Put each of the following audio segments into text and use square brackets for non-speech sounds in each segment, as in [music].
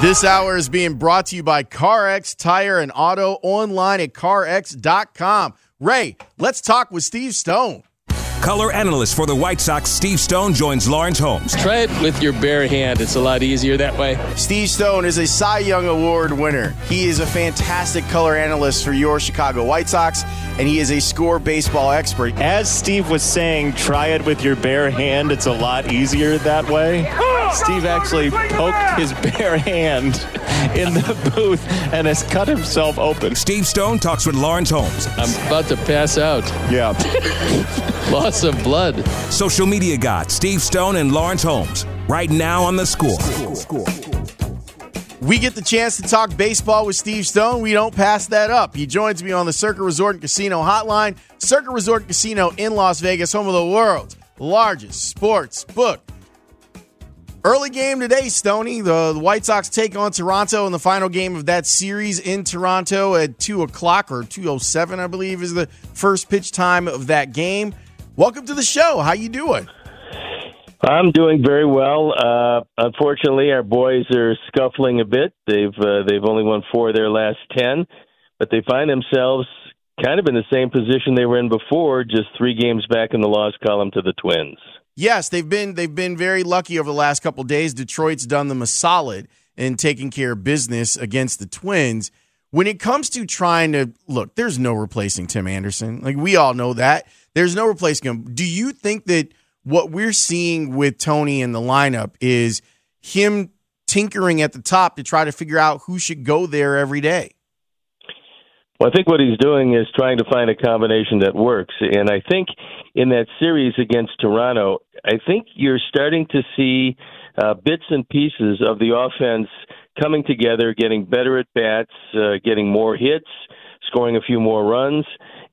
This hour is being brought to you by CarX Tire and Auto online at carx.com. Ray, let's talk with Steve Stone. Color analyst for the White Sox, Steve Stone, joins Lawrence Holmes. Try it with your bare hand. It's a lot easier that way. Steve Stone is a Cy Young Award winner. He is a fantastic color analyst for your Chicago White Sox, and he is a score baseball expert. As Steve was saying, try it with your bare hand. It's a lot easier that way. Steve actually poked his [laughs] bare hand in the booth and has cut himself open. Steve Stone talks with Lawrence Holmes. I'm about to pass out. Yeah. [laughs] Loss of blood. Social media god Steve Stone and Lawrence Holmes. Right now on the score. We get the chance to talk baseball with Steve Stone. We don't pass that up. He joins me on the Circa Resort and Casino hotline. Circa Resort and Casino in Las Vegas, home of the world's largest sports book. Early game today, Stony. The, the White Sox take on Toronto in the final game of that series in Toronto at 2 o'clock or 2.07, I believe, is the first pitch time of that game. Welcome to the show. How you doing? I'm doing very well. Uh, unfortunately, our boys are scuffling a bit. They've uh, they've only won four of their last ten, but they find themselves kind of in the same position they were in before, just three games back in the loss column to the Twins. Yes, they've been they've been very lucky over the last couple days. Detroit's done them a solid in taking care of business against the Twins. When it comes to trying to look, there's no replacing Tim Anderson. Like we all know that. There's no replacing him. Do you think that what we're seeing with Tony in the lineup is him tinkering at the top to try to figure out who should go there every day? Well, I think what he's doing is trying to find a combination that works. And I think in that series against Toronto, I think you're starting to see uh, bits and pieces of the offense coming together, getting better at bats, uh, getting more hits, scoring a few more runs.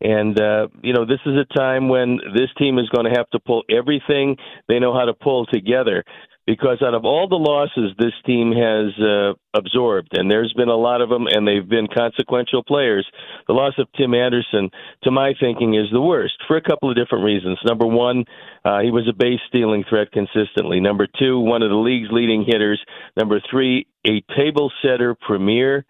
And, uh, you know, this is a time when this team is going to have to pull everything they know how to pull together because out of all the losses this team has uh, absorbed, and there's been a lot of them, and they've been consequential players, the loss of Tim Anderson, to my thinking, is the worst for a couple of different reasons. Number one, uh, he was a base stealing threat consistently. Number two, one of the league's leading hitters. Number three, a table setter premier.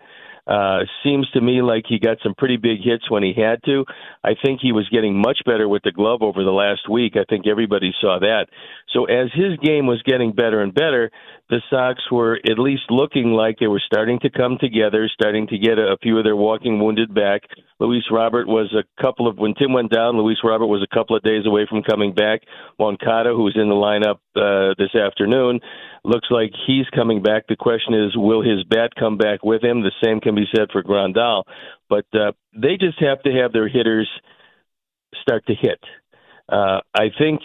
Uh, seems to me like he got some pretty big hits when he had to. I think he was getting much better with the glove over the last week. I think everybody saw that. So as his game was getting better and better, the Sox were at least looking like they were starting to come together, starting to get a, a few of their walking wounded back. Luis Robert was a couple of when Tim went down. Luis Robert was a couple of days away from coming back. Moncada, who's in the lineup uh, this afternoon, looks like he's coming back. The question is, will his bat come back with him? The same can be said for Grandal, but uh, they just have to have their hitters start to hit. Uh, I think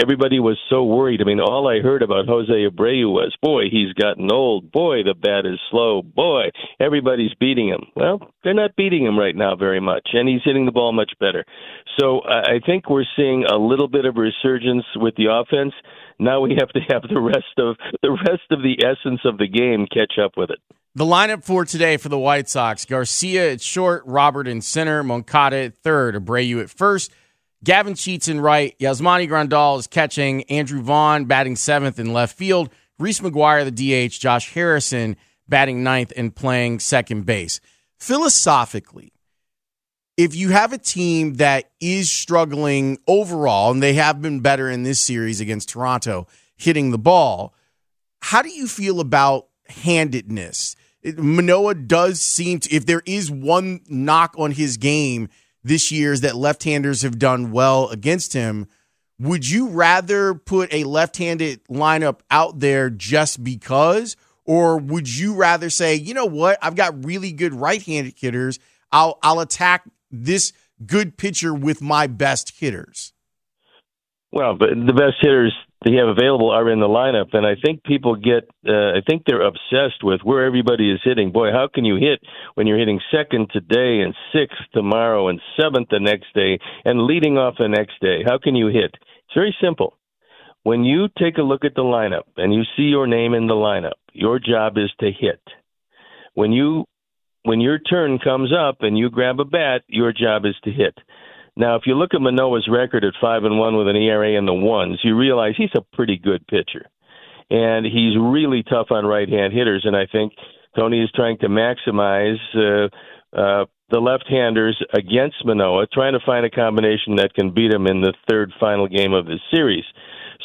everybody was so worried. I mean, all I heard about Jose Abreu was, boy, he's gotten old. Boy, the bat is slow. Boy, everybody's beating him. Well, they're not beating him right now very much, and he's hitting the ball much better. So I think we're seeing a little bit of resurgence with the offense. Now we have to have the rest of the rest of the essence of the game catch up with it. The lineup for today for the White Sox: Garcia at short, Robert in center, Moncada at third, Abreu at first. Gavin Sheets in right. Yasmani Grandal is catching. Andrew Vaughn batting seventh in left field. Reese McGuire, the DH. Josh Harrison batting ninth and playing second base. Philosophically, if you have a team that is struggling overall, and they have been better in this series against Toronto, hitting the ball, how do you feel about handedness? Manoah does seem to, if there is one knock on his game, this year is that left-handers have done well against him. Would you rather put a left-handed lineup out there just because, or would you rather say, you know what, I've got really good right-handed hitters. I'll I'll attack this good pitcher with my best hitters. Well, but the best hitters they have available are in the lineup, and I think people get, uh, I think they're obsessed with where everybody is hitting. Boy, how can you hit when you're hitting second today and sixth tomorrow and seventh the next day and leading off the next day? How can you hit? It's very simple. When you take a look at the lineup and you see your name in the lineup, your job is to hit. When you when your turn comes up and you grab a bat, your job is to hit. Now, if you look at Manoah's record at five and one with an ERA in the ones, you realize he's a pretty good pitcher. and he's really tough on right-hand hitters. And I think Tony is trying to maximize uh, uh, the left-handers against Manoah, trying to find a combination that can beat him in the third final game of the series.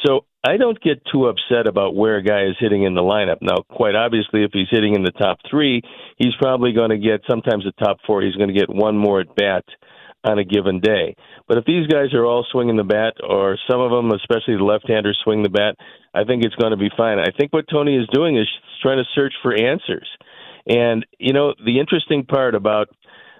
So I don't get too upset about where a guy is hitting in the lineup. Now, quite obviously, if he's hitting in the top three, he's probably going to get sometimes the top four. He's going to get one more at bat on a given day. But if these guys are all swinging the bat, or some of them, especially the left-handers, swing the bat, I think it's going to be fine. I think what Tony is doing is trying to search for answers. And you know, the interesting part about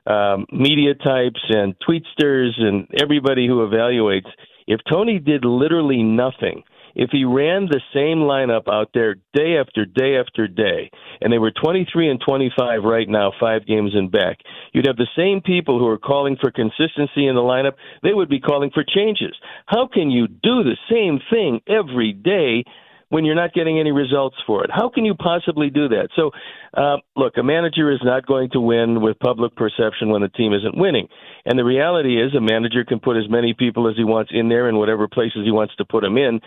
um, media types and tweetsters and everybody who evaluates, if Tony did literally nothing if he ran the same lineup out there day after day after day, and they were 23 and 25 right now, five games in back, you'd have the same people who are calling for consistency in the lineup. They would be calling for changes. How can you do the same thing every day? when you're not getting any results for it. How can you possibly do that? So, uh, look, a manager is not going to win with public perception when the team isn't winning. And the reality is, a manager can put as many people as he wants in there in whatever places he wants to put them in.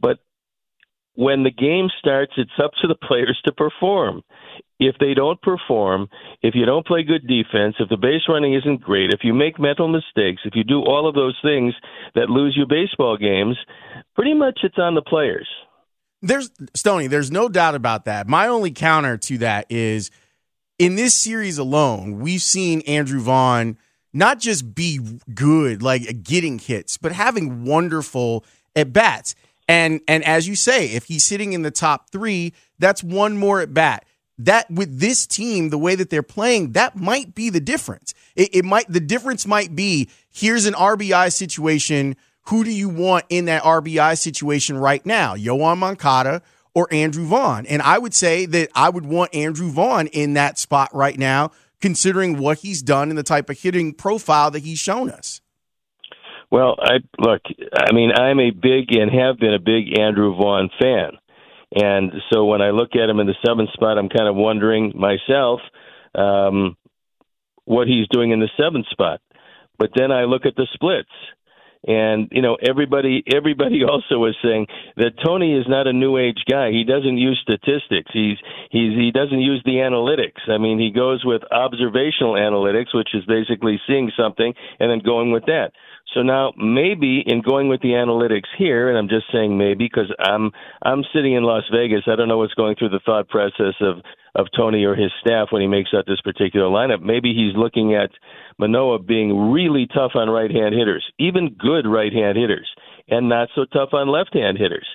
But when the game starts, it's up to the players to perform. If they don't perform, if you don't play good defense, if the base running isn't great, if you make mental mistakes, if you do all of those things that lose you baseball games, pretty much it's on the players. There's Stony, there's no doubt about that. My only counter to that is in this series alone, we've seen Andrew Vaughn not just be good, like getting hits, but having wonderful at bats. And and as you say, if he's sitting in the top three, that's one more at bat. That with this team, the way that they're playing, that might be the difference. It, it might the difference might be here's an RBI situation. Who do you want in that RBI situation right now? Yoan Moncada or Andrew Vaughn? And I would say that I would want Andrew Vaughn in that spot right now, considering what he's done and the type of hitting profile that he's shown us. Well, I look. I mean, I'm a big and have been a big Andrew Vaughn fan, and so when I look at him in the seventh spot, I'm kind of wondering myself um, what he's doing in the seventh spot. But then I look at the splits, and you know everybody everybody [laughs] also was saying that Tony is not a new age guy. He doesn't use statistics. He's he's he doesn't use the analytics. I mean, he goes with observational analytics, which is basically seeing something and then going with that. So now maybe in going with the analytics here, and I'm just saying maybe because I'm I'm sitting in Las Vegas. I don't know what's going through the thought process of of Tony or his staff when he makes out this particular lineup. Maybe he's looking at Manoah being really tough on right hand hitters, even good right hand hitters, and not so tough on left hand hitters.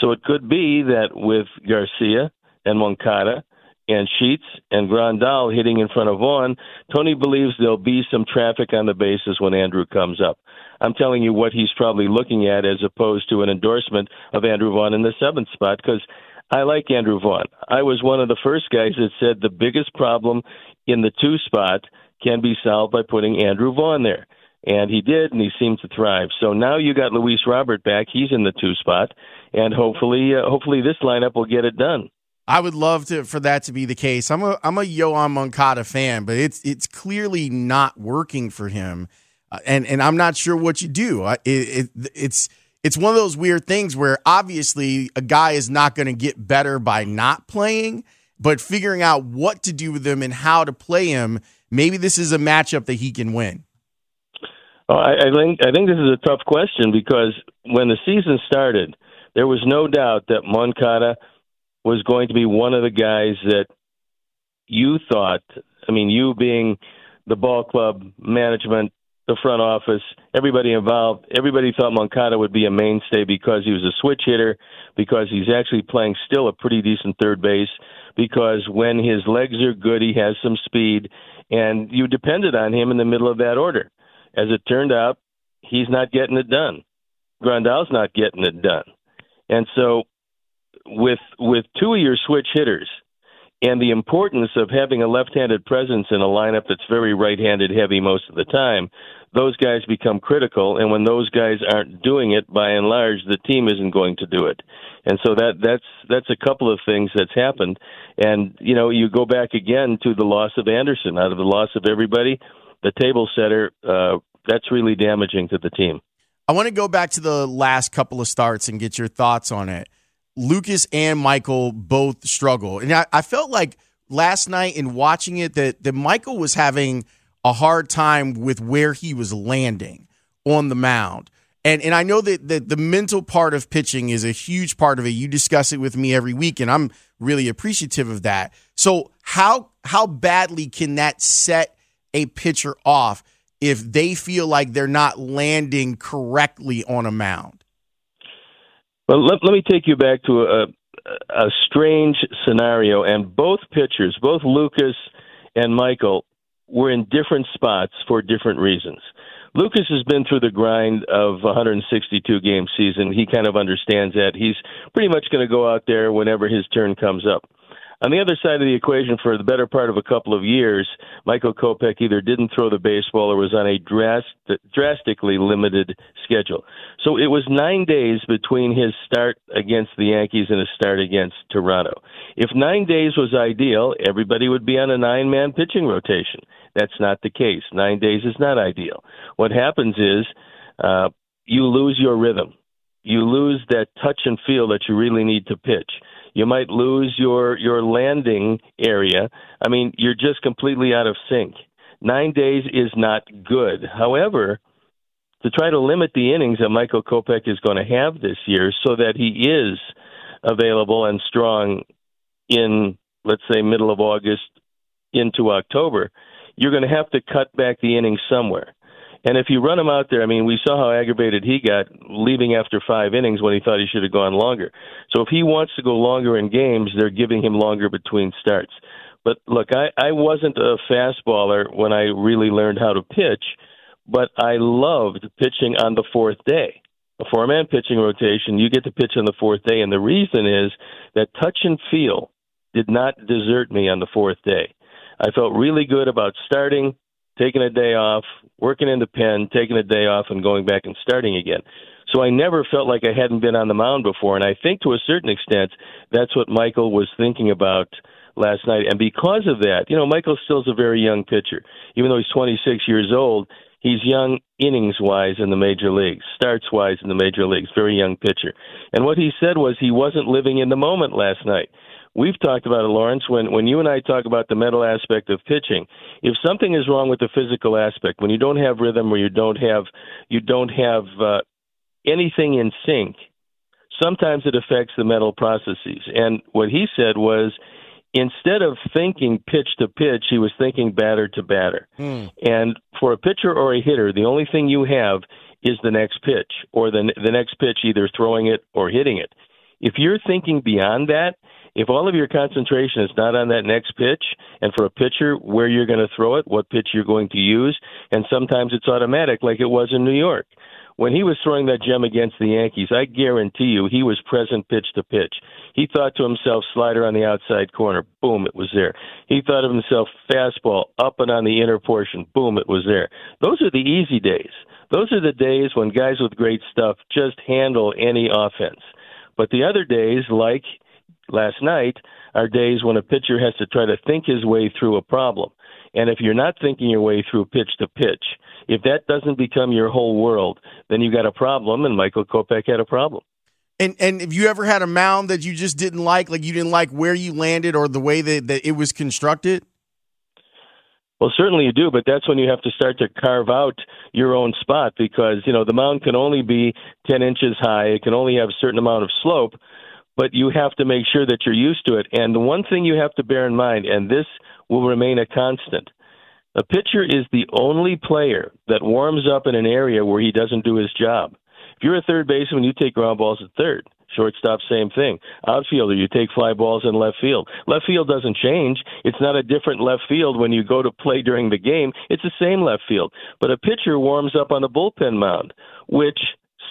So it could be that with Garcia and Moncada and Sheets and Grandal hitting in front of Vaughn, Tony believes there'll be some traffic on the bases when Andrew comes up. I'm telling you what he's probably looking at as opposed to an endorsement of Andrew Vaughn in the seventh spot because I like Andrew Vaughn. I was one of the first guys that said the biggest problem in the two spot can be solved by putting Andrew Vaughn there. And he did, and he seemed to thrive. So now you got Luis Robert back; he's in the two spot, and hopefully, uh, hopefully this lineup will get it done. I would love to for that to be the case. I'm a I'm a Yoan Moncada fan, but it's it's clearly not working for him, uh, and and I'm not sure what you do. it, it, it's it's one of those weird things where obviously a guy is not going to get better by not playing, but figuring out what to do with him and how to play him. Maybe this is a matchup that he can win. I, I think I think this is a tough question because when the season started, there was no doubt that Moncada – was going to be one of the guys that you thought, I mean, you being the ball club management, the front office, everybody involved, everybody thought Moncada would be a mainstay because he was a switch hitter, because he's actually playing still a pretty decent third base, because when his legs are good, he has some speed, and you depended on him in the middle of that order. As it turned out, he's not getting it done. Grandal's not getting it done. And so with with two of your switch hitters and the importance of having a left-handed presence in a lineup that's very right-handed heavy most of the time, those guys become critical. And when those guys aren't doing it, by and large, the team isn't going to do it. And so that that's that's a couple of things that's happened. And you know, you go back again to the loss of Anderson. Out of the loss of everybody, the table setter. Uh, that's really damaging to the team. I want to go back to the last couple of starts and get your thoughts on it Lucas and Michael both struggle. And I, I felt like last night in watching it that, that Michael was having a hard time with where he was landing on the mound. And and I know that, that the mental part of pitching is a huge part of it. You discuss it with me every week, and I'm really appreciative of that. So how how badly can that set a pitcher off if they feel like they're not landing correctly on a mound? Well, let, let me take you back to a, a strange scenario, and both pitchers, both Lucas and Michael, were in different spots for different reasons. Lucas has been through the grind of 162 game season. He kind of understands that. He's pretty much going to go out there whenever his turn comes up. On the other side of the equation, for the better part of a couple of years, Michael Kopech either didn't throw the baseball or was on a drast- drastically limited schedule. So it was nine days between his start against the Yankees and his start against Toronto. If nine days was ideal, everybody would be on a nine man pitching rotation. That's not the case. Nine days is not ideal. What happens is uh, you lose your rhythm. You lose that touch and feel that you really need to pitch you might lose your your landing area. I mean, you're just completely out of sync. Nine days is not good. However, to try to limit the innings that Michael Kopech is going to have this year, so that he is available and strong in let's say middle of August into October, you're going to have to cut back the innings somewhere. And if you run him out there, I mean, we saw how aggravated he got leaving after five innings when he thought he should have gone longer. So if he wants to go longer in games, they're giving him longer between starts. But look, I, I wasn't a fastballer when I really learned how to pitch, but I loved pitching on the fourth day. A four man pitching rotation, you get to pitch on the fourth day. And the reason is that touch and feel did not desert me on the fourth day. I felt really good about starting, taking a day off, working in the pen, taking a day off, and going back and starting again. So I never felt like I hadn't been on the mound before. And I think to a certain extent, that's what Michael was thinking about last night. And because of that, you know, Michael still's a very young pitcher. Even though he's 26 years old, he's young innings wise in the major leagues, starts wise in the major leagues, very young pitcher. And what he said was he wasn't living in the moment last night we've talked about it, Lawrence. When when you and I talk about the mental aspect of pitching, if something is wrong with the physical aspect, when you don't have rhythm or you don't have you don't have uh, anything in sync, sometimes it affects the mental processes. And what he said was. Instead of thinking pitch to pitch, he was thinking batter to batter. Hmm. And for a pitcher or a hitter, the only thing you have is the next pitch, or the the next pitch, either throwing it or hitting it. If you're thinking beyond that, if all of your concentration is not on that next pitch, and for a pitcher, where you're going to throw it, what pitch you're going to use, and sometimes it's automatic, like it was in New York. When he was throwing that gem against the Yankees, I guarantee you he was present pitch to pitch. He thought to himself, slider on the outside corner, boom, it was there. He thought of himself, fastball up and on the inner portion, boom, it was there. Those are the easy days. Those are the days when guys with great stuff just handle any offense. But the other days, like last night are days when a pitcher has to try to think his way through a problem. And if you're not thinking your way through pitch to pitch, if that doesn't become your whole world, then you got a problem. And Michael Kopech had a problem. And and have you ever had a mound that you just didn't like, like you didn't like where you landed or the way that, that it was constructed? Well, certainly you do, but that's when you have to start to carve out your own spot because you know the mound can only be ten inches high. It can only have a certain amount of slope but you have to make sure that you're used to it. And the one thing you have to bear in mind, and this will remain a constant, a pitcher is the only player that warms up in an area where he doesn't do his job. If you're a third baseman, you take ground balls at third. Shortstop, same thing. Outfielder, you take fly balls in left field. Left field doesn't change. It's not a different left field when you go to play during the game. It's the same left field. But a pitcher warms up on the bullpen mound, which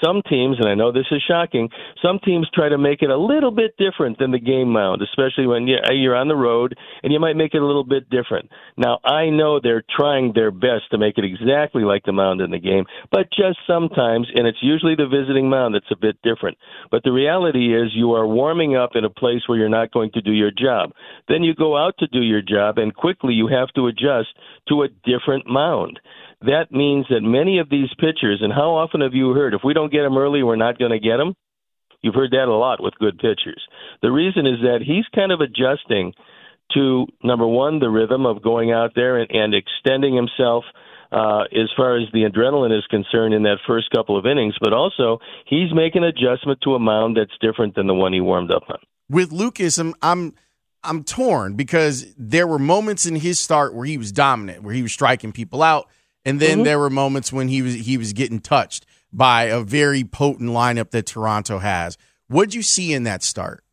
some teams, and I know this is shocking, some teams try to make it a little bit different than the game mound, especially when eh, you're on the road, and you might make it a little bit different. Now, I know they're trying their best to make it exactly like the mound in the game, but just sometimes, and it's usually the visiting mound that's a bit different. But the reality is you are warming up in a place where you're not going to do your job. Then you go out to do your job, and quickly you have to adjust to a different mound that means that many of these pitchers, and how often have you heard, if we don't get them early, we're not going to get them? You've heard that a lot with good pitchers. The reason is that he's kind of adjusting to number one, the rhythm of going out there and, and extending himself uh, as far as the adrenaline is concerned in that first couple of innings, but also he's making adjustment to a mound that's different than the one he warmed up on. With Lucas, I'm I'm I'm torn because there were moments in his start where he was dominant, where he was striking people out, and then mm-hmm. there were moments when he was he was getting touched by a very potent lineup that Toronto has. What'd you see in that start?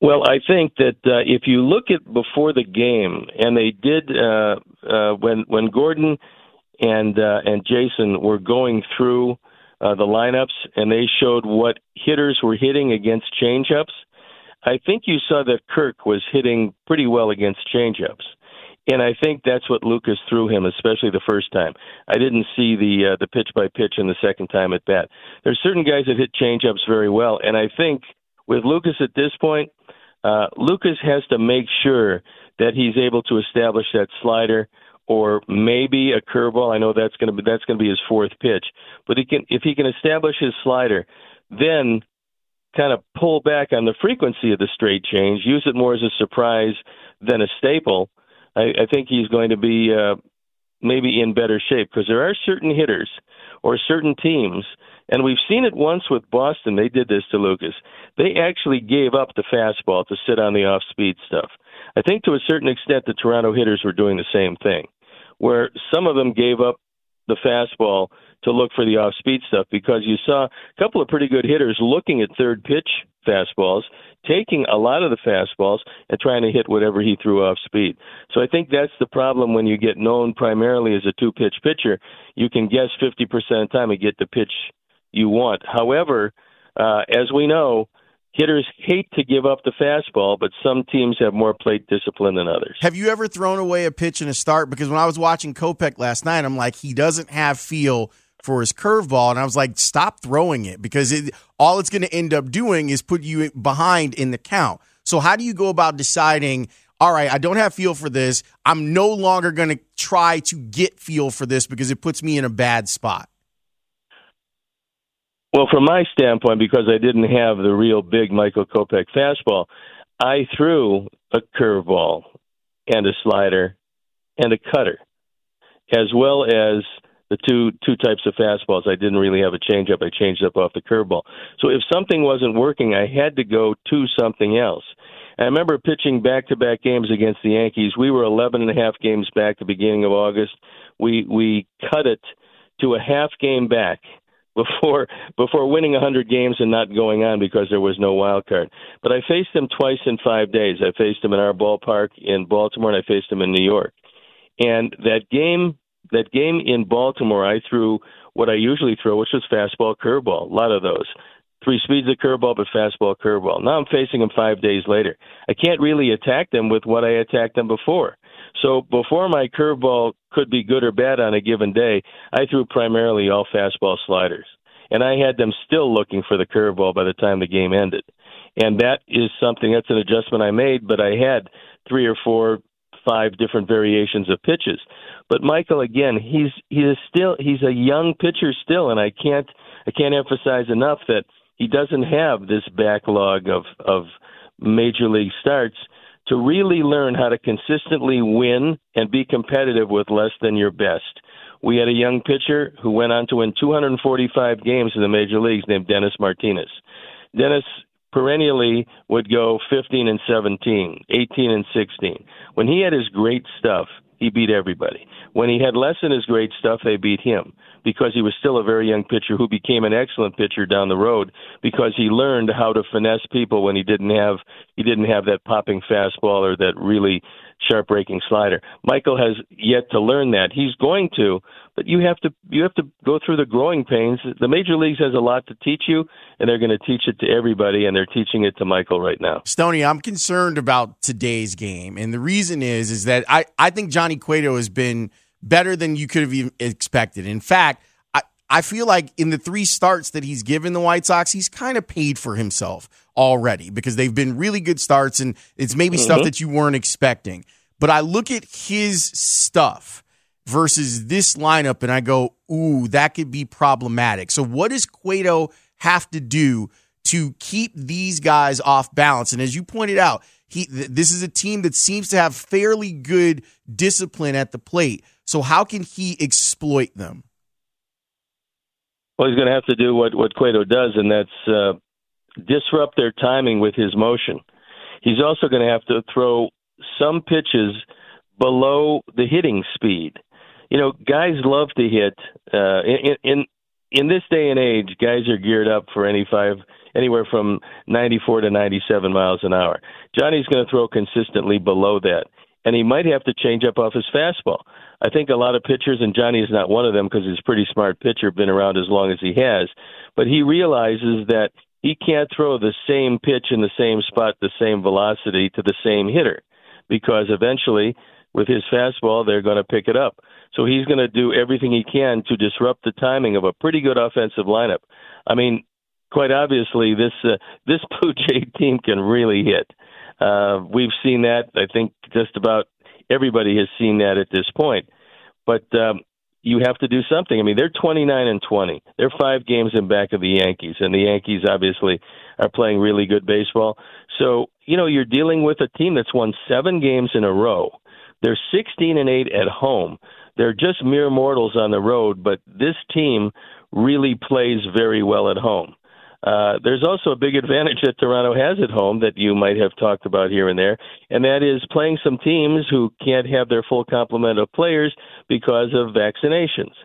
Well, I think that uh, if you look at before the game, and they did uh, uh, when when Gordon and uh, and Jason were going through uh, the lineups, and they showed what hitters were hitting against changeups. I think you saw that Kirk was hitting pretty well against changeups, and I think that's what Lucas threw him, especially the first time. I didn't see the uh, the pitch by pitch in the second time at bat. There's certain guys that hit changeups very well, and I think with Lucas at this point uh, Lucas has to make sure that he's able to establish that slider or maybe a curveball. I know that's going to be that's going to be his fourth pitch, but he can if he can establish his slider, then kind of pull back on the frequency of the straight change, use it more as a surprise than a staple. I, I think he's going to be uh, maybe in better shape because there are certain hitters or certain teams and we've seen it once with Boston. They did this to Lucas. They actually gave up the fastball to sit on the off speed stuff. I think to a certain extent the Toronto hitters were doing the same thing, where some of them gave up the fastball to look for the off speed stuff because you saw a couple of pretty good hitters looking at third pitch fastballs, taking a lot of the fastballs and trying to hit whatever he threw off speed. So I think that's the problem when you get known primarily as a two pitch pitcher. You can guess 50% of the time and get the pitch you want. However, uh, as we know, hitters hate to give up the fastball, but some teams have more plate discipline than others. Have you ever thrown away a pitch in a start? Because when I was watching Kopech last night, I'm like, he doesn't have feel for his curveball, and I was like, stop throwing it because it, all it's going to end up doing is put you behind in the count. So how do you go about deciding? All right, I don't have feel for this. I'm no longer going to try to get feel for this because it puts me in a bad spot. Well, from my standpoint, because I didn't have the real big Michael Kopech fastball, I threw a curveball and a slider and a cutter, as well as the two two types of fastballs. I didn't really have a changeup. I changed up off the curveball. So if something wasn't working, I had to go to something else. I remember pitching back-to-back games against the Yankees. We were 11 and a half games back the beginning of August. We we cut it to a half game back before before winning 100 games and not going on because there was no wild card. But I faced them twice in 5 days. I faced them in our ballpark in Baltimore and I faced them in New York. And that game that game in Baltimore I threw what I usually throw, which was fastball curveball, a lot of those. Three speeds of curveball, but fastball curveball. Now I'm facing them five days later. I can't really attack them with what I attacked them before. So before my curveball could be good or bad on a given day, I threw primarily all fastball sliders. And I had them still looking for the curveball by the time the game ended. And that is something that's an adjustment I made, but I had three or four, five different variations of pitches. But Michael, again, he's he is still he's a young pitcher still, and I can't I can't emphasize enough that he doesn't have this backlog of of major league starts to really learn how to consistently win and be competitive with less than your best. We had a young pitcher who went on to win 245 games in the major leagues named Dennis Martinez. Dennis perennially would go 15 and 17, 18 and 16. When he had his great stuff, he beat everybody. When he had less than his great stuff, they beat him because he was still a very young pitcher who became an excellent pitcher down the road because he learned how to finesse people when he didn't have he didn't have that popping fastball or that really sharp breaking slider. Michael has yet to learn that. He's going to, but you have to you have to go through the growing pains. The major leagues has a lot to teach you, and they're going to teach it to everybody, and they're teaching it to Michael right now. Stoney, I'm concerned about today's game, and the reason is is that I I think Johnny Cueto has been better than you could have even expected. In fact, I feel like in the three starts that he's given the White Sox, he's kind of paid for himself already because they've been really good starts and it's maybe mm-hmm. stuff that you weren't expecting. But I look at his stuff versus this lineup and I go, ooh, that could be problematic. So what does Cueto have to do to keep these guys off balance? And as you pointed out, he th- this is a team that seems to have fairly good discipline at the plate. So how can he exploit them? Well, he's going to have to do what what Cueto does, and that's uh, disrupt their timing with his motion. He's also going to have to throw some pitches below the hitting speed. You know, guys love to hit. Uh, in, in in this day and age, guys are geared up for any five, anywhere from 94 to 97 miles an hour. Johnny's going to throw consistently below that, and he might have to change up off his fastball. I think a lot of pitchers, and Johnny is not one of them because he's a pretty smart pitcher, been around as long as he has, but he realizes that he can't throw the same pitch in the same spot, the same velocity to the same hitter, because eventually, with his fastball, they're going to pick it up. So he's going to do everything he can to disrupt the timing of a pretty good offensive lineup. I mean, quite obviously, this uh, [laughs] this Blue Jay team can really hit. Uh, we've seen that. I think just about everybody has seen that at this point. But um, you have to do something. I mean, they're 29 and 20. They're five games in back of the Yankees, and the Yankees obviously are playing really good baseball. So, you know, you're dealing with a team that's won seven games in a row. They're 16 and 8 at home. They're just mere mortals on the road, but this team really plays very well at home. Uh, there's also a big advantage that Toronto has at home that you might have talked about here and there, and that is playing some teams who can't have their full complement of players because of vaccinations.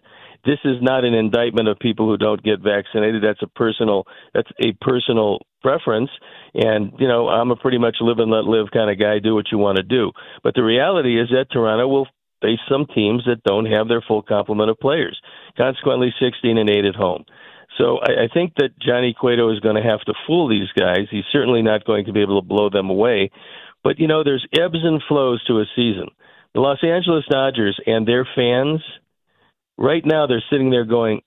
This is not an indictment of people who don't get vaccinated. That's a personal that's a personal preference, and you know I'm a pretty much live and let live kind of guy. Do what you want to do, but the reality is that Toronto will face some teams that don't have their full complement of players. Consequently, 16 and 8 at home. So I, I think that Johnny Cueto is going to have to fool these guys. He's certainly not going to be able to blow them away. But you know, there's ebbs and flows to a season. The Los Angeles Dodgers and their fans, right now, they're sitting there going,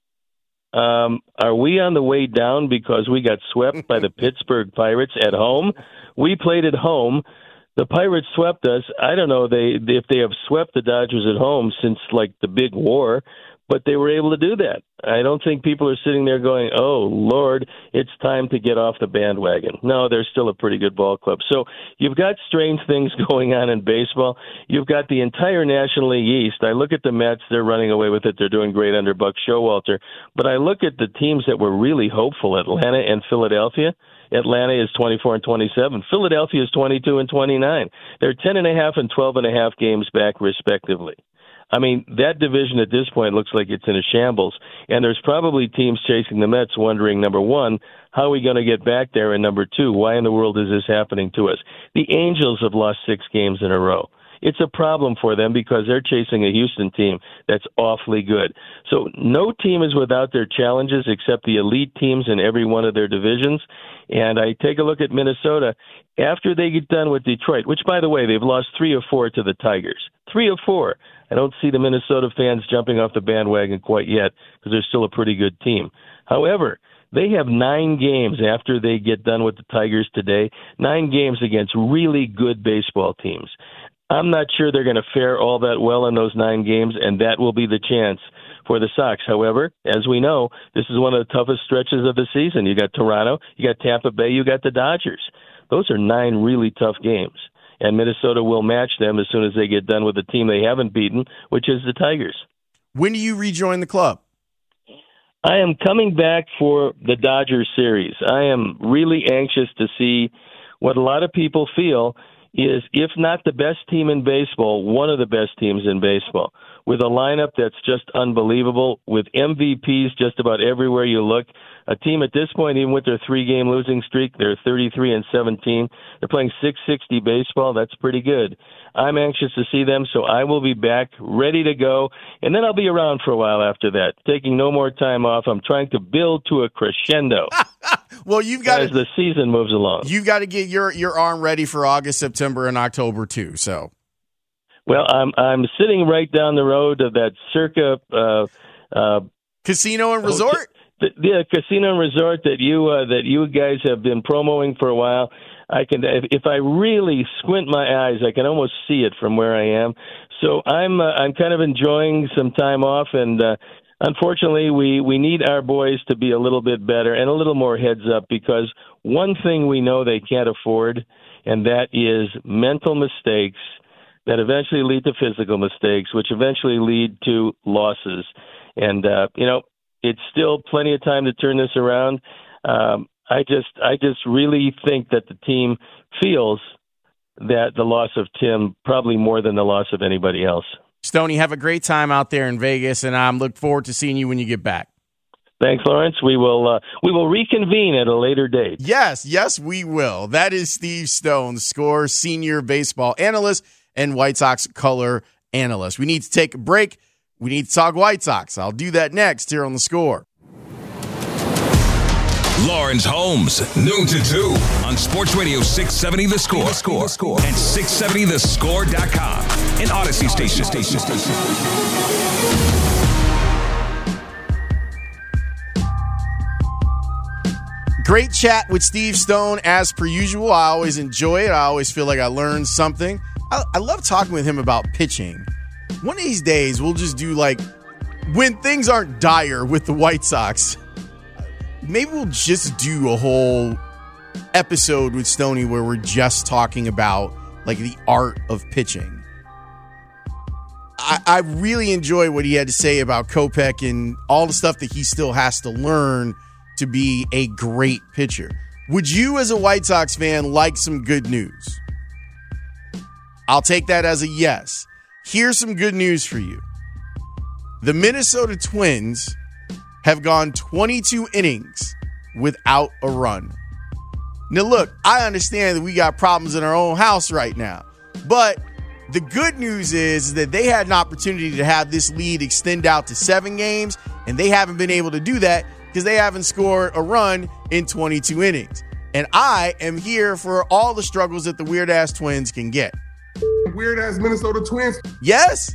um, "Are we on the way down because we got swept by the [laughs] Pittsburgh Pirates at home? We played at home." The Pirates swept us. I don't know they if they have swept the Dodgers at home since like the big war but they were able to do that. I don't think people are sitting there going, "Oh Lord, it's time to get off the bandwagon." No, they're still a pretty good ball club. So you've got strange things [laughs] going on in baseball. You've got the entire National League East. I look at the Mets; they're running away with it. They're doing great under Buck Showalter. But I look at the teams that were really hopeful: Atlanta and Philadelphia. Atlanta is 24 and 27. Philadelphia is 22 and 29. They're 10 and a half and 12 and a half games back, respectively. I mean, that division at this point looks like it's in a shambles, and there's probably teams chasing the Mets wondering, number one, how are we going to get back there, and number two, why in the world is this happening to us? The Angels have lost six games in a row. It's a problem for them because they're chasing a Houston team that's awfully good. So no team is without their challenges except the elite teams in every one of their divisions. And I take a look at Minnesota after they get done with Detroit, which by the way, they've lost three or four to the Tigers. Three or four. I don't see the Minnesota fans jumping off the bandwagon quite yet because they're still a pretty good team. However, they have nine games after they get done with the Tigers today, nine games against really good baseball teams. I'm not sure they're going to fare all that well in those nine games, and that will be the chance for the Sox. However, as we know, this is one of the toughest stretches of the season. You got Toronto, you got Tampa Bay, you got the Dodgers. Those are nine really tough games and Minnesota will match them as soon as they get done with the team they haven't beaten, which is the Tigers. When do you rejoin the club? I am coming back for the Dodgers series. I am really anxious to see what a lot of people feel is, if not the best team in baseball, one of the best teams in baseball, with a lineup that's just unbelievable, with MVPs just about everywhere you look a team at this point, even with their three game losing streak, they're 33 and 17. They're playing 660 baseball. That's pretty good. I'm anxious to see them, so I will be back ready to go. And then I'll be around for a while after that, taking no more time off. I'm trying to build to a crescendo. [laughs] well, you've got as to, the season moves along. You've got to get your your arm ready for August, September, and October too. So, well, I'm I'm sitting right down the road of that Circa uh, uh, casino and resort the, the casino and resort that you uh, that you guys have been promoting for a while. I can if, if I really squint my eyes, I can almost see it from where I am. So I'm uh, I'm kind of enjoying some time off and. uh unfortunately, we we need our boys to be a little bit better and a little more heads up because one thing we know they can't afford, and that is mental mistakes that eventually lead to physical mistakes, which eventually lead to losses. And uh, you know, it's still plenty of time to turn this around. Um, I just I just really think that the team feels that the loss of Tim probably more than the loss of anybody else. Stony, have a great time out there in Vegas, and I'm look forward to seeing you when you get back. Thanks, Lawrence. We will uh, we will reconvene at a later date. Yes, yes, we will. That is Steve Stone, score senior baseball analyst and White Sox color analyst. We need to take a break. We need to talk White Sox. I'll do that next here on the score. Lawrence Holmes, noon to 2 on Sports Radio 670 The Score. The score. The score. And 670thescore.com. An Audacy station. station. station. Great chat with Steve Stone as per usual. I always enjoy it. I always feel like I learned something. I, I love talking with him about pitching. One of these days, we'll just do like when things aren't dire with the White Sox. Maybe we'll just do a whole episode with Stony where we're just talking about like the art of pitching. I, I really enjoy what he had to say about Kopech and all the stuff that he still has to learn to be a great pitcher. Would you, as a White Sox fan, like some good news? I'll take that as a yes. Here's some good news for you the Minnesota Twins have gone 22 innings without a run. Now, look, I understand that we got problems in our own house right now, but the good news is that they had an opportunity to have this lead extend out to seven games, and they haven't been able to do that because they haven't scored a run in 22 innings. And I am here for all the struggles that the weird ass twins can get. Weird ass Minnesota Twins. Yes.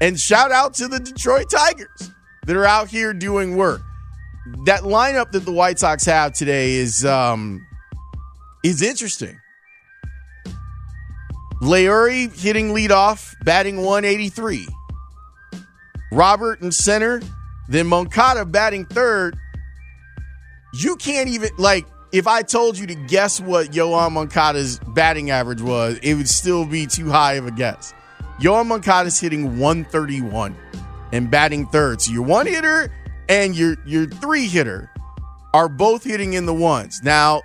And shout out to the Detroit Tigers that are out here doing work. That lineup that the White Sox have today is um is interesting. Leury hitting leadoff, batting 183. Robert in center, then Moncada batting third. You can't even like if I told you to guess what Yoan Moncada's batting average was, it would still be too high of a guess. Yoan Moncada's hitting 131 and batting third. So your one hitter and your your three hitter are both hitting in the ones. Now,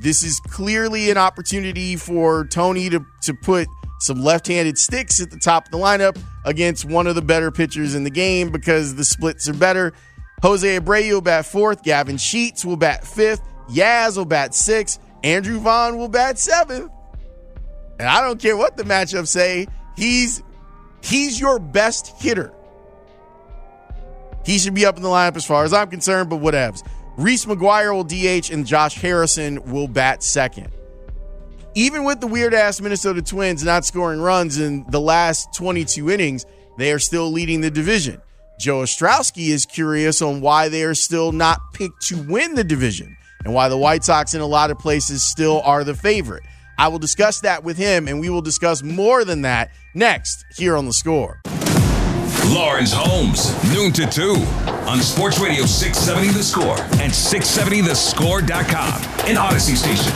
this is clearly an opportunity for Tony to, to put some left-handed sticks at the top of the lineup against one of the better pitchers in the game because the splits are better. Jose Abreu will bat fourth. Gavin Sheets will bat fifth. Yaz will bat sixth. Andrew Vaughn will bat seventh. And I don't care what the matchups say. He's he's your best hitter. He should be up in the lineup as far as I'm concerned, but whatevs. Reese McGuire will DH and Josh Harrison will bat second. Even with the weird ass Minnesota Twins not scoring runs in the last 22 innings, they are still leading the division. Joe Ostrowski is curious on why they are still not picked to win the division and why the White Sox in a lot of places still are the favorite. I will discuss that with him, and we will discuss more than that next here on the score. Lawrence Holmes, noon to 2 on Sports Radio 670 The Score and 670thescore.com. An Audacy station.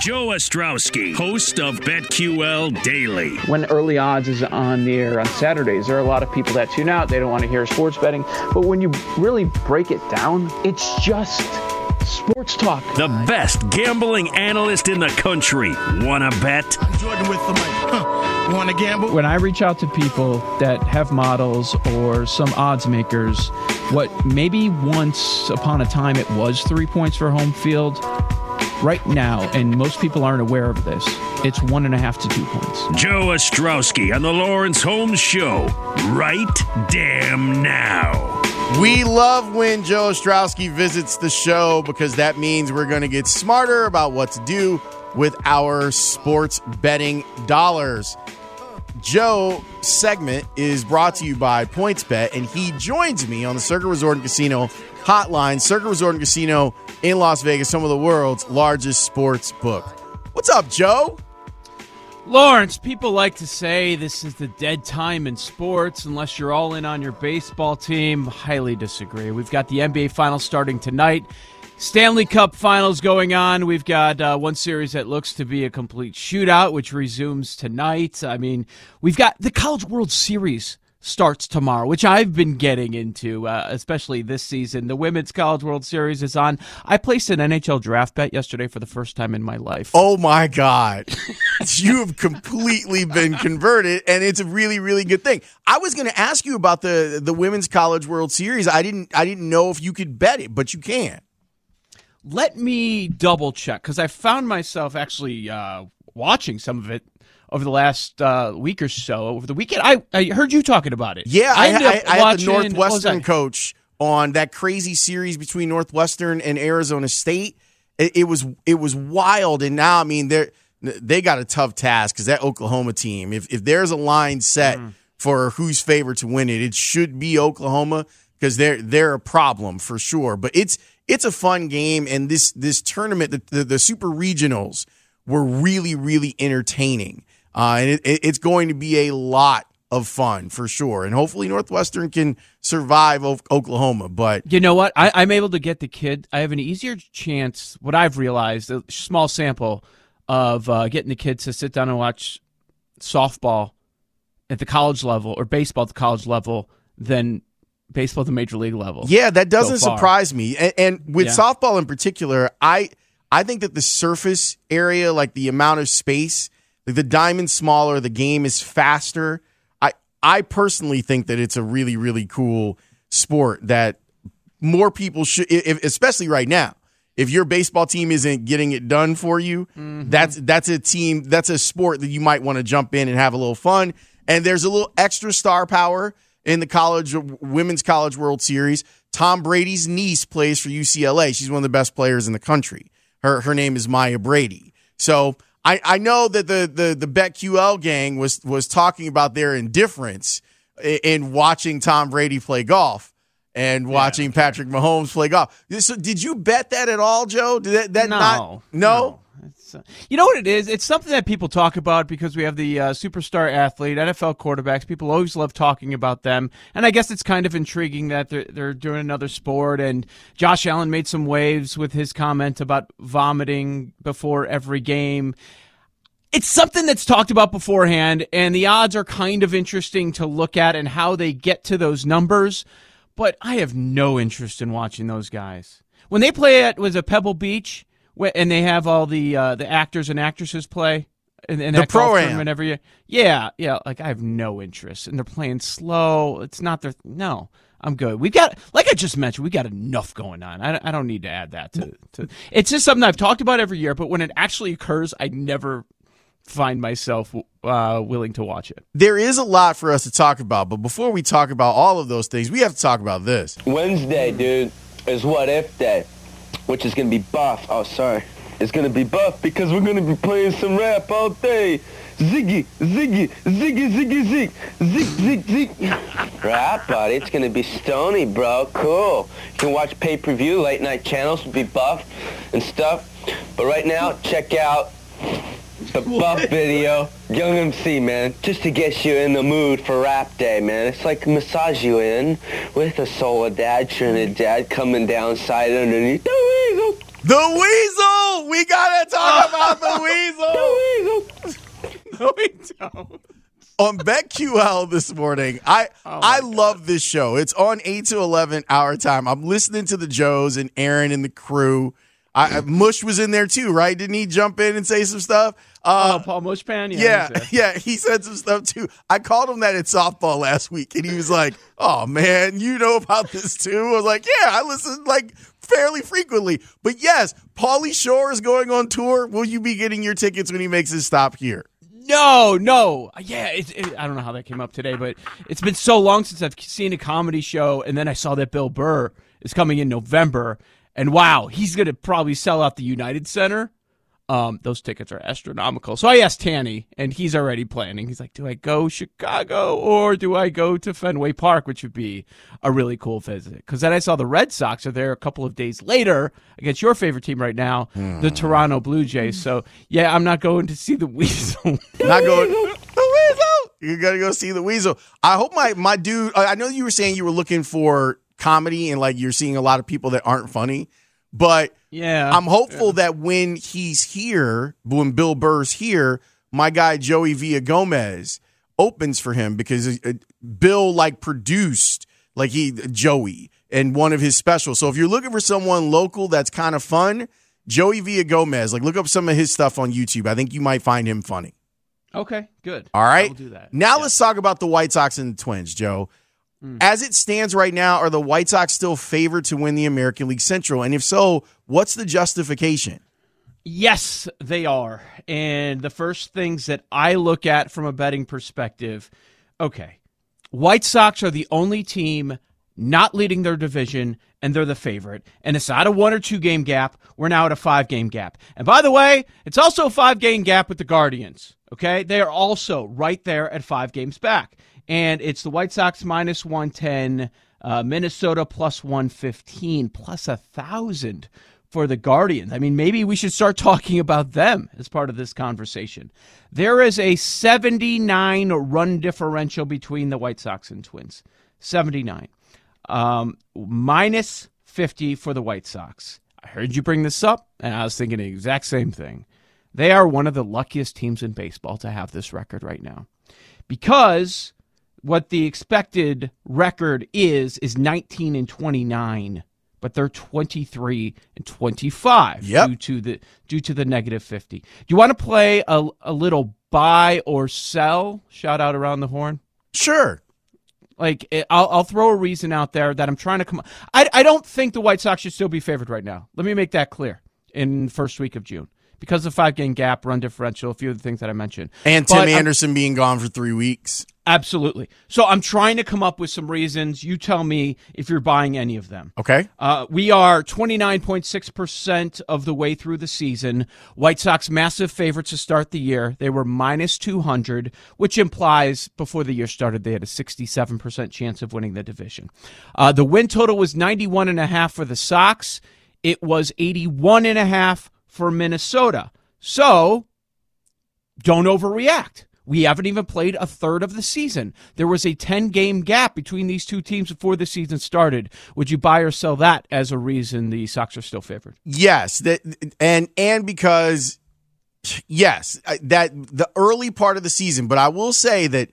Joe Ostrowski, host of BetQL Daily. When early odds is on the air on Saturdays, there are a lot of people that tune out. They don't want to hear sports betting. But when you really break it down, it's just sports talk. The best gambling analyst in the country. Wanna bet? Jordan with the mic. Huh. Wanna gamble? When I reach out to people that have models or some odds makers, what maybe once upon a time it was three points for home field, right now, and most people aren't aware of this, it's one and a half to two points. Joe Ostrowski on the Lawrence Holmes Show. Right damn now. We love when Joe Ostrowski visits the show because that means we're going to get smarter about what to do with our sports betting dollars. Joe segment is brought to you by PointsBet, and he joins me on the Circa Resort and Casino hotline. Circa Resort and Casino in Las Vegas, some of the world's largest sports book. What's up, Joe? Lawrence, people like to say this is the dead time in sports unless you're all in on your baseball team. Highly disagree. We've got the NBA Finals starting tonight. Stanley Cup Finals going on. We've got uh, one series that looks to be a complete shootout, which resumes tonight. I mean, we've got the College World Series starts tomorrow, which I've been getting into, uh, especially this season. The Women's College World Series is on. I placed an NHL draft bet yesterday for the first time in my life. Oh my God. [laughs] you have completely been converted, and it's a really, really good thing. I was going to ask you about the the Women's College World Series. I didn't I didn't know if you could bet it, but you can. Let me double check because I found myself actually uh, watching some of it over the last uh, week or so. Over the weekend, I, I heard you talking about it. Yeah, I, ended I, up I had the Northwestern coach on that crazy series between Northwestern and Arizona State. It, it was it was wild, and now I mean they they got a tough task because that Oklahoma team. If if there's a line set Mm. for who's favored to win it, it should be Oklahoma because they're they're a problem for sure. But it's it's a fun game, and this this tournament, the the, the super regionals were really really entertaining, uh, and it, it, it's going to be a lot of fun for sure. And hopefully Northwestern can survive o- Oklahoma. But You know what? I, I'm able to get the kid. I have an easier chance. What I've realized, a small sample of uh, getting the kids to sit down and watch softball at the college level or baseball at the college level than baseball at the major league level. Yeah, that doesn't so surprise me. And, and with Yeah. softball in particular, I I think that the surface area, like the amount of space, like the diamond's smaller, the game is faster. I I personally think that it's a really really cool sport that more people should, if, especially right now. If your baseball team isn't getting it done for you, mm-hmm. that's that's a team that's a sport that you might want to jump in and have a little fun. And there's a little extra star power in the college women's college World Series. Tom Brady's niece plays for UCLA. She's one of the best players in the country. Her her name is Maya Brady. So I, I know that the the the BetQL gang was was talking about their indifference in, in watching Tom Brady play golf and watching Patrick Mahomes play golf. So did you bet that at all, Joe? Did that, that No, not no? It's, uh, you know what it is? It's something that people talk about because we have the uh, superstar athlete, NFL quarterbacks. People always love talking about them, and I guess it's kind of intriguing that they're they're doing another sport. And Josh Allen made some waves with his comment about vomiting before every game. It's something that's talked about beforehand, and the odds are kind of interesting to look at and how they get to those numbers. But I have no interest in watching those guys when they play at was a Pebble Beach, and they have all the uh, the actors and actresses play in, in The that golf Pro-Am. every year. Yeah, yeah. Like I have no interest, and they're playing slow. It's not their no. I'm good. We've got, like I just mentioned, we got enough going on. I, I don't need to add that to, to. It's just something I've talked about every year, but when it actually occurs, I never find myself uh, willing to watch it. There is a lot for us to talk about, but before we talk about all of those things, we have to talk about this. Wednesday, dude, is what if day, which is gonna be buff. Oh, sorry. It's gonna be buff because we're gonna be playing some rap all day. Ziggy, ziggy, ziggy, ziggy, zig, zig, zig, zig. Rap, buddy. It's gonna be stony, bro. Cool. You can watch pay-per-view, late night channels, be buff and stuff. But right now, check out the buff video, Young MC, man, just to get you in the mood for rap day, man. It's like massage you in with a Soledad, Trinidad dad coming down side underneath. The weasel, The weasel. We gotta talk about the weasel. [laughs] the weasel. [laughs] No, we don't. on BetQL this morning. I Oh I love this show. It's on eight to eleven hour time. I'm listening to the Joes and Aaron and the crew. I, Mush was in there too, right? Didn't he jump in and say some stuff? Uh, oh, Paul Mushpan? yeah, he's there. [laughs] yeah, he said some stuff too. I called him that at softball last week, and he was like, "Oh man, you know about this too?" I was like, "Yeah, I listen like fairly frequently." But yes, Pauly Shore is going on tour. Will you be getting your tickets when he makes his stop here? No, no. Yeah, it's it, I don't know how that came up today, but it's been so long since I've seen a comedy show, and then I saw that Bill Burr is coming in November, and wow, he's gonna probably sell out the United Center. Um, those tickets are astronomical. So I asked Tanny, and he's already planning. He's like, "Do I go Chicago or do I go to Fenway Park, which would be a really cool visit?" Because then I saw the Red Sox are there a couple of days later against your favorite team right now, the Toronto Blue Jays. So yeah, I'm not going to see the [laughs] Weasel. Not going. The Weasel. You gotta go see the Weasel. I hope my my dude. I know you were saying you were looking for comedy and like you're seeing a lot of people that aren't funny, but yeah, I'm hopeful that when he's here, when Bill Burr's here, my guy Joey Villagomez opens for him because uh, Bill like produced like he Joey and one of his specials. So if you're looking for someone local that's kind of fun, Joey Villagomez, like look up some of his stuff on YouTube. I think you might find him funny. Okay, good. All right. Do that. Now let's talk about the White Sox and the Twins, Joe. Hmm. As it stands right now, are the White Sox still favored to win the American League Central? And if so, what's the justification? Yes, they are. And the first things that I look at from a betting perspective okay, White Sox are the only team not leading their division, and they're the favorite. And it's not a one or two game gap. We're now at a five game gap. And by the way, it's also a five game gap with the Guardians. Okay. They are also right there at five games back. And it's the White Sox minus 110, uh, Minnesota plus 115, plus a thousand for the Guardians. I mean, maybe we should start talking about them as part of this conversation. There is a 79 run differential between the White Sox and Twins. 79. Um, minus 50 for the White Sox. I heard you bring this up, and I was thinking the exact same thing. They are one of the luckiest teams in baseball to have this record right now because what the expected record is is 19 and 29 but they're 23 and 25 Yep. due to the due to the negative 50 do you want to play a, a little buy or sell shout out around the horn? Sure. like eh, I'll, I'll throw a reason out there that i'm trying to come I, I don't think the white sox should still be favored right now. Let me make that clear in first week of june because of five game gap run differential a few of the things that i mentioned And But Tim I'm- Anderson being gone for three weeks. Absolutely. So I'm trying to come up with some reasons. You tell me if you're buying any of them. Okay. Uh, we are 29.6% of the way through the season. White Sox massive favorites to start the year. They were minus 200, which implies before the year started they had a 67% chance of winning the division. Uh, the win total was 91.5 for the Sox. It was 81.5 for Minnesota. So don't overreact. We haven't even played a third of the season. There was a 10 game gap between these two teams before the season started. Would you buy or sell that as a reason the Sox are still favored? Yes, that and and because yes, that the early part of the season, but I will say that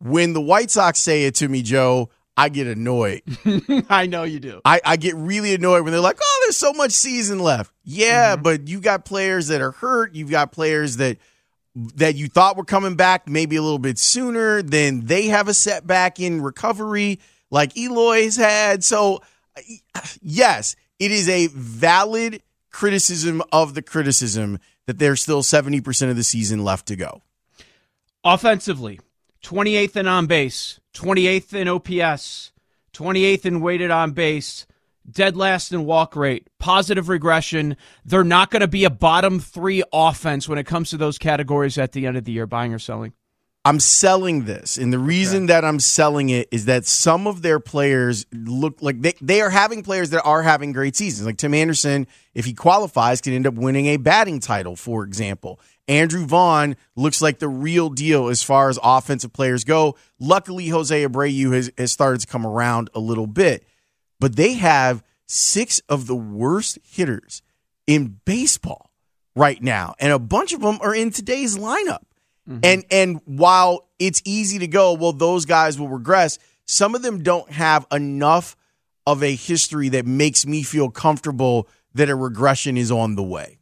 when the White Sox say it to me, Joe, I get annoyed. [laughs] I know you do. I, I get really annoyed when they're like, "Oh, there's so much season left." Yeah, mm-hmm. but you got players that are hurt. You've got players that that you thought were coming back maybe a little bit sooner. Then they have a setback in recovery, like Eloy's had. So, yes, it is a valid criticism of the criticism that there's still seventy percent of the season left to go. Offensively, 28th and on base, 28th in OPS, 28th in weighted on base, dead last in walk rate, positive regression. They're not going to be a bottom three offense when it comes to those categories at the end of the year, buying or selling. I'm selling this, and the reason that I'm selling it is that some of their players look like they, they are having players that are having great seasons. Like Tim Anderson, if he qualifies, can end up winning a batting title, for example. Andrew Vaughn looks like the real deal as far as offensive players go. Luckily, Jose Abreu has, has started to come around a little bit, but they have six of the worst hitters in baseball right now, and a bunch of them are in today's lineup. Mm-hmm. And and while it's easy to go, well, those guys will regress. Some of them don't have enough of a history that makes me feel comfortable that a regression is on the way.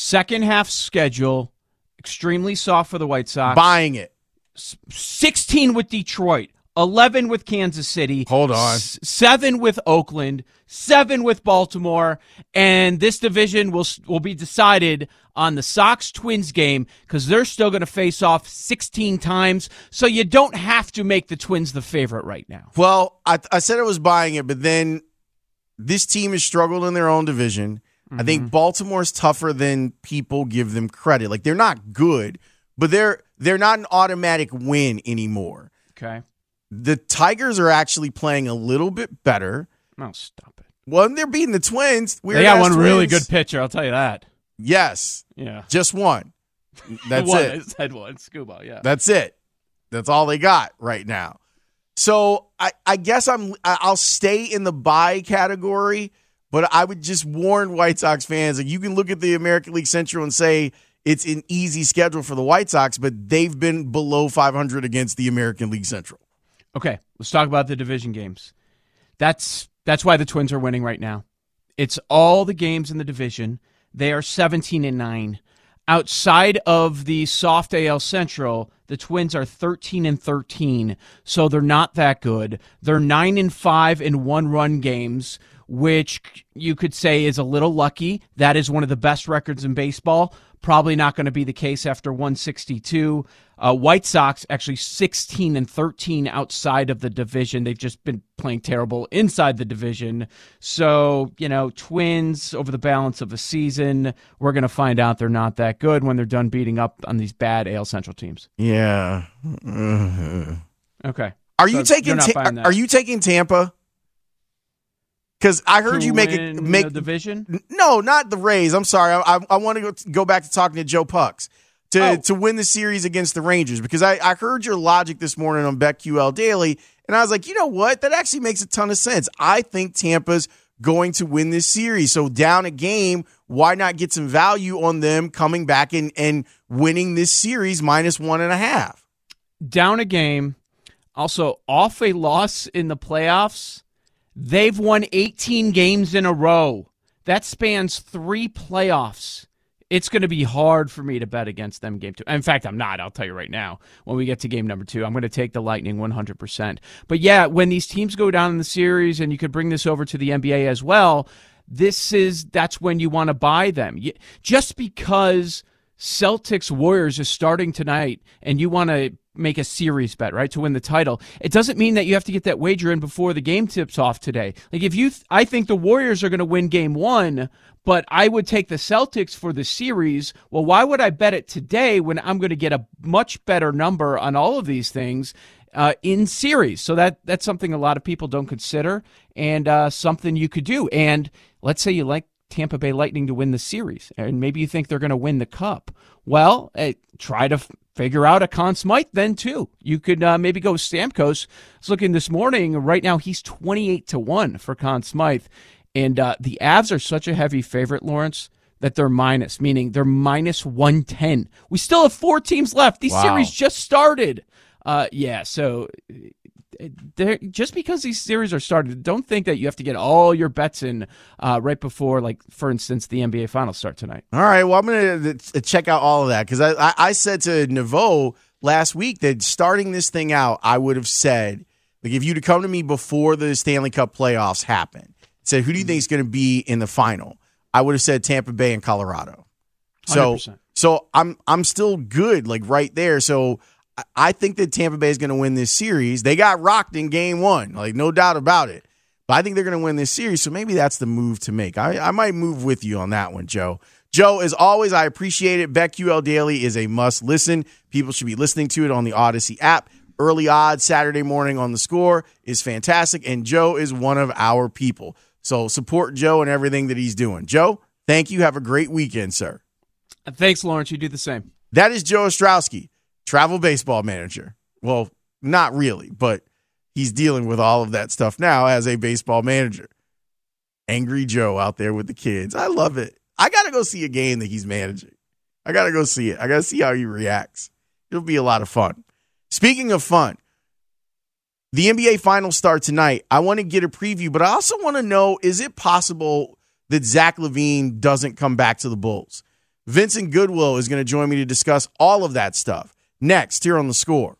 Second half schedule, extremely soft for the White Sox. Buying it. 16 with Detroit, 11 with Kansas City. Hold on. s- seven with Oakland, seven with Baltimore, and this division will will be decided on the Sox Twins game because they're still going to face off 16 times. So you don't have to make the Twins the favorite right now. Well, I, I said I was buying it, but then this team has struggled in their own division. I think mm-hmm. Baltimore's tougher than people give them credit. Like they're not good, but they're they're not an automatic win anymore. Okay. The Tigers are actually playing a little bit better. No, stop it. Well, they're beating the Twins. they got one really good pitcher. I'll tell you that. Yes, Yeah. just one. [laughs] That's one, it. I said one. Skubal. Yeah. That's it. That's all they got right now. So I, I guess I'm I'll stay in the buy category, but I would just warn White Sox fans like you can look at the American League Central and say it's an easy schedule for the White Sox, but they've been below 500 against the American League Central. Okay, let's talk about the division games. That's that's why the Twins are winning right now. It's all the games in the division. They are 17 and 9. Outside of the soft AL Central, the Twins are 13 and 13, so they're not that good. They're 9 and 5 in one-run games, which you could say is a little lucky. That is one of the best records in baseball. Probably not going to be the case after 162. Uh, White Sox actually 16 and 13 outside of the division. They've just been playing terrible inside the division. So, you know, Twins over the balance of a season, we're going to find out they're not that good when they're done beating up on these bad AL Central teams. Yeah. Okay. Are So you taking Ta- Are you taking Tampa? Because I heard you make it the make division. No, not the Rays. I'm sorry. I, I, I want to go, go back to talking to Joe Pucks to, Oh. to win the series against the Rangers because I, I heard your logic this morning on BetQL Daily, and I was like, you know what? That actually makes a ton of sense. I think Tampa's going to win this series. So down a game, why not get some value on them coming back and, and winning this series minus one and a half? down a game, also off a loss in the playoffs. They've won 18 games in a row. That spans three playoffs. It's going to be hard for me to bet against them game two. In fact, I'm not. I'll tell you right now. When we get to game number two, I'm going to take the Lightning 100%. But yeah, when these teams go down in the series, and you could bring this over to the NBA as well, this is that's when you want to buy them. Just because Celtics Warriors is starting tonight and you want to make a series bet, right, to win the title, it doesn't mean that you have to get that wager in before the game tips off today. Like if you th- I think the Warriors are going to win game 1, but I would take the Celtics for the series. Well, why would I bet it today when I'm going to get a much better number on all of these things? Uh, in series, so that that's something a lot of people don't consider, and uh, something you could do. And let's say you like Tampa Bay Lightning to win the series, and maybe you think they're going to win the cup. Well, eh, try to f- figure out a Conn Smythe then too. You could uh, maybe go Stamkos. I was looking this morning. Right now, he's twenty-eight to one for Conn Smythe, and uh, the Avs are such a heavy favorite, Lawrence. That they're minus, meaning they're minus 110. We still have four teams left. These Wow. series just started. Uh, yeah, so there just because these series are started, don't think that you have to get all your bets in uh, right before, like for instance, the NBA Finals start tonight. All right. Well, I'm going to check out all of that because I, I, I said to Naveau last week that starting this thing out, I would have said, like, if you'd have come to me before the Stanley Cup playoffs happen, said, who do you think is going to be in the final? I would have said Tampa Bay and Colorado. So, 100%. so I'm I'm still good, like right there. So I- think that Tampa Bay is going to win this series. They got rocked in game one, like no doubt about it. But I think they're going to win this series. So maybe that's the move to make. I, I might move with you on that one, Joe. Joe, as always, I appreciate it. BetQL Daily is a must listen. People should be listening to it on the Audacy app. Early odds Saturday morning on the score is fantastic. And Joe is one of our people. So support Joe and everything that he's doing. Joe, thank you. Have a great weekend, sir. Thanks, Lawrence. You do the same. That is Joe Ostrowski, travel baseball manager. Well, not really, but he's dealing with all of that stuff now as a baseball manager. Angry Joe out there with the kids. I love it. I got to go see a game that he's managing. I got to go see it. I got to see how he reacts. It'll be a lot of fun. Speaking of fun, the NBA finals start tonight. I want to get a preview, but I also want to know is it possible that Zach LaVine doesn't come back to the Bulls? Vincent Goodwill is going to join me to discuss all of that stuff next here on the score.